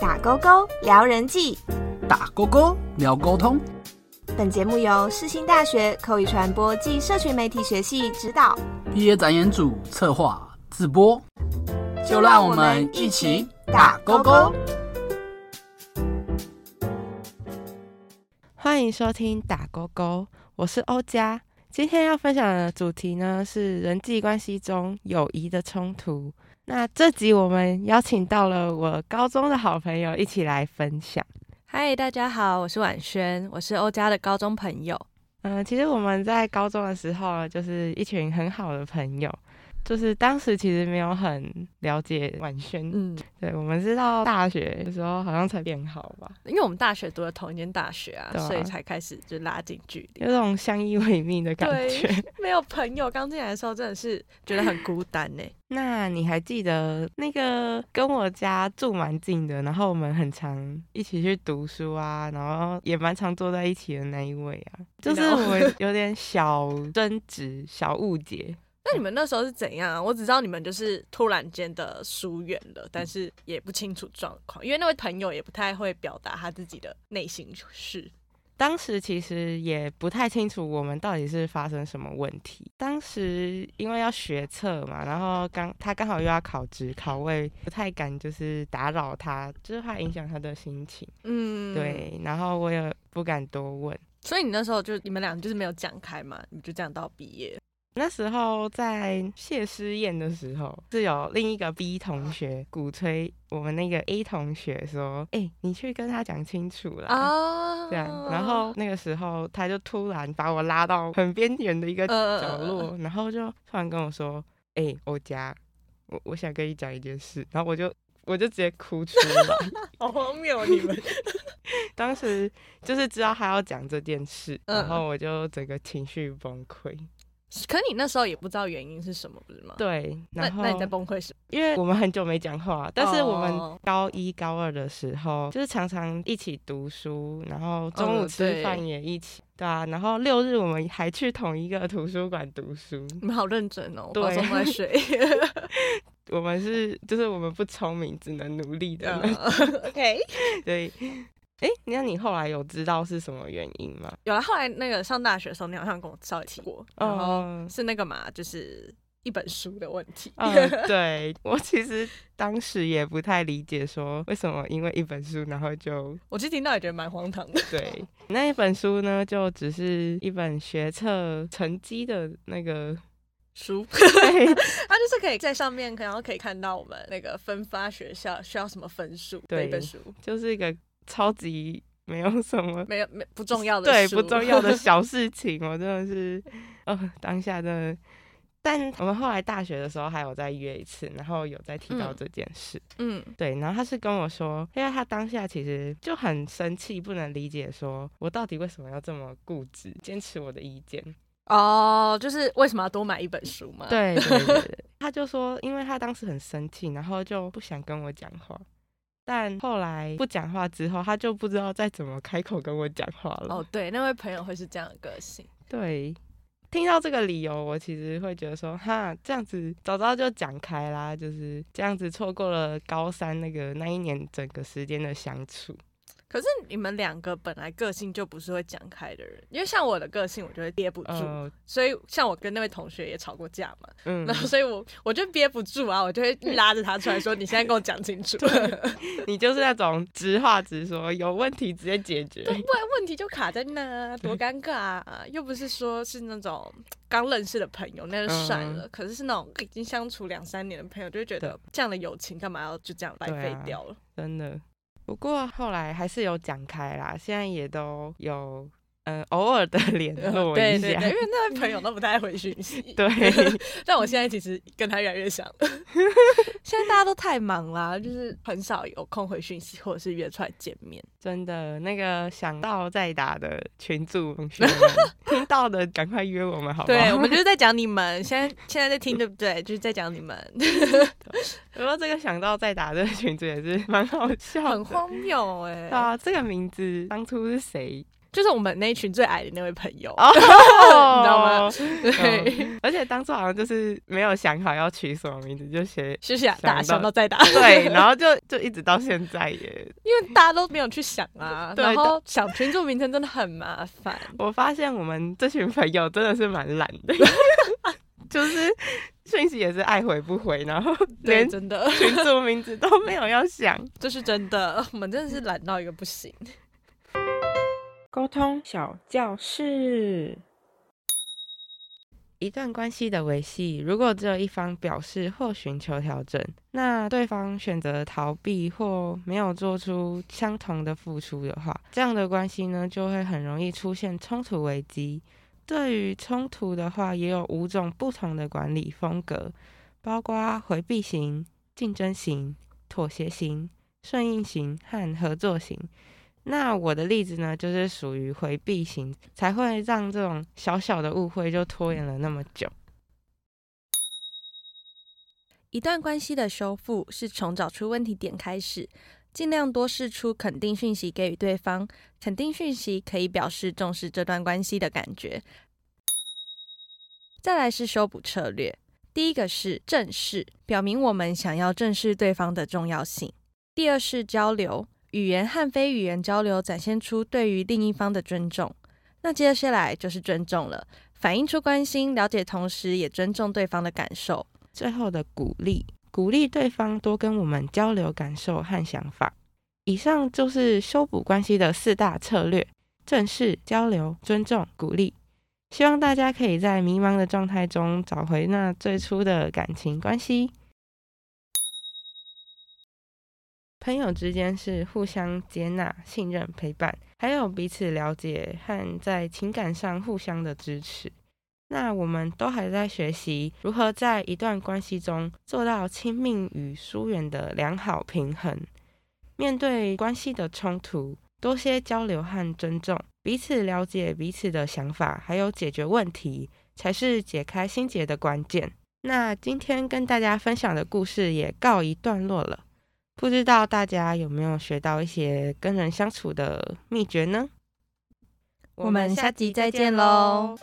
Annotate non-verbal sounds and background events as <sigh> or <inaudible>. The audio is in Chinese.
打勾勾聊人际，打勾勾聊沟通。本节目由世新大学口语传播暨社群媒体学系指导，毕业展演组策划自播。就让我们一起打勾勾。欢迎收听打勾勾，我是欧佳。今天要分享的主题呢是人际关系中友谊的冲突。那这集我们邀请到了我高中的好朋友一起来分享。嗨，大家好，我是婉萱，我是欧家的高中朋友。嗯，其实我们在高中的时候就是一群很好的朋友。就是当时其实没有很了解婉萱，嗯，对，我们是到大学的时候好像才变好吧，因为我们大学读了同一间大学啊，所以才开始就拉近距离，有种相依为命的感觉。<laughs> 没有朋友刚进来的时候真的是觉得很孤单呢。<laughs> 那你还记得那个跟我家住蛮近的，然后我们很常一起去读书啊，然后也蛮常坐在一起的那一位啊，就是我有点小争执、小误解。那你们那时候是怎样？啊我只知道你们就是突然间的疏远了，但是也不清楚状况，因为那位朋友也不太会表达他自己的内心事。当时其实也不太清楚我们到底是发生什么问题。当时因为要学测嘛，然后刚他刚好又要考职考，我也不太敢就是打扰他，就是怕影响他的心情。嗯，对，然后我也不敢多问。所以你那时候就你们俩就是没有讲开嘛？你就这样到毕业。那时候在谢师宴的时候，是有另一个 B 同学鼓吹我们那个 A 同学说：“哎，你去跟他讲清楚了。”这样，然后那个时候他就突然把我拉到很边缘的一个角落，然后就突然跟我说：“哎，欧佳，我我想跟你讲一件事。”然后我就我就直接哭出来，<laughs> 好荒谬你们！<laughs> 当时就是知道他要讲这件事，然后我就整个情绪崩溃。可你那时候也不知道原因是什么，不是吗？对，那那你在崩溃什么？因为我们很久没讲话，但是我们高一高二的时候，就是常常一起读书，然后中午吃饭也一起，对啊，然后六日我们还去同一个图书馆读书。你们好认真哦，对。<laughs> 我们是，就是我们不聪明，只能努力的。OK，<laughs> 对。哎，那你后来有知道是什么原因吗？有了，后来那个上大学的时候，你好像跟我稍微提过，然后是那个嘛，就是一本书的问题。<laughs> 对我其实当时也不太理解，说为什么因为一本书，然后就我其实听到也觉得蛮荒唐的。对，<laughs> 那一本书呢，就只是一本学测成绩的那个书，<laughs> 它就是可以在上面，然后可以看到我们那个分发学校需要什么分数的一本书，就是一个。超级没有什么，没有没不重要的，对不重要的 <laughs> 小事情，我真的是，呃，当下真的。但我们后来大学的时候还有再约一次，然后有再提到这件事，嗯，对，然后他是跟我说，因为他当下其实就很生气，不能理解，说我到底为什么要这么固执，坚持我的意见。哦，就是为什么要多买一本书嘛？对对对，<laughs> 他就说，因为他当时很生气，然后就不想跟我讲话。但后来不讲话之后，他就不知道再怎么开口跟我讲话了。哦，对，那位朋友会是这样的个性。对，听到这个理由，我其实会觉得说，哈，这样子早知道就讲开啦，就是这样子错过了高三那个那一年整个时间的相处。可是你们两个本来个性就不是会讲开的人，因为像我的个性，我就会憋不住，所以像我跟那位同学也吵过架嘛，嗯，<laughs> 然后所以我我就憋不住啊，我就会拉着他出来说：“你现在跟我讲清楚。”你就是那种直话直说，有问题直接解决，对不然问题就卡在那，多尴尬啊！又不是说是那种刚认识的朋友，那就算了，可是是那种已经相处两三年的朋友，就会觉得这样的友情干嘛要就这样白费掉了？真的。不过后来还是有讲开啦，现在也都有。嗯，偶尔的 <laughs> 联络一下，因为 <laughs> 那位朋友都不太回讯息。对，<laughs> 但我现在其实跟他越来越像。现在大家都太忙啦，就是很少有空回讯息，或者是约出来见面。真的，那个想到再打的群主同学们，听到的赶快约我们，好不好？对，我们就是在讲你们，现在现在在听，对不对？就是在讲你们。不过这个想到再打的群主也是蛮好笑，很荒谬哎。啊，这个名字当初是谁？就是我们那一群最矮的那位朋友，<laughs> 你知道吗？对，而且当初好像就是没有想好要取什么名字，就写就想打，想到再打，对，然后就就一直到现在耶。因为大家都没有去想啊，然后想群组名称真的很麻烦。我发现我们这群朋友真的是蛮懒的，<laughs> 就是讯息也是爱回不回，然后连真的群主名字都没有要想，<laughs> 这是真的。我们真的是懒到一个不行。沟通小教室。一段关系的维系，如果只有一方表示或寻求调整，那对方选择逃避或没有做出相同的付出的话，这样的关系呢，就会很容易出现冲突危机。对于冲突的话，也有五种不同的管理风格，包括回避型、竞争型、妥协型、顺应型和合作型。那我的例子呢，就是属于回避型，才会让这种小小的误会就拖延了那么久。一段关系的修复是从找出问题点开始，尽量多释出肯定讯息给予对方，肯定讯息可以表示重视这段关系的感觉。再来是修补策略，第一个是正视，表明我们想要正视对方的重要性；第二是交流。语言和非语言交流展现出对于另一方的尊重，那接下来就是尊重了，反映出关心、了解，同时也尊重对方的感受。最后的鼓励，鼓励对方多跟我们交流感受和想法。以上就是修补关系的四大策略：正式、交流、尊重、鼓励。希望大家可以在迷茫的状态中找回那最初的感情关系。朋友之间是互相接纳、信任、陪伴，还有彼此了解和在情感上互相的支持。那我们都还在学习如何在一段关系中做到亲密与疏远的良好平衡。面对关系的冲突，多些交流和尊重，彼此了解彼此的想法，还有解决问题，才是解开心结的关键。那今天跟大家分享的故事也告一段落了。不知道大家有没有学到一些跟人相处的秘诀呢？我们下集再见喽！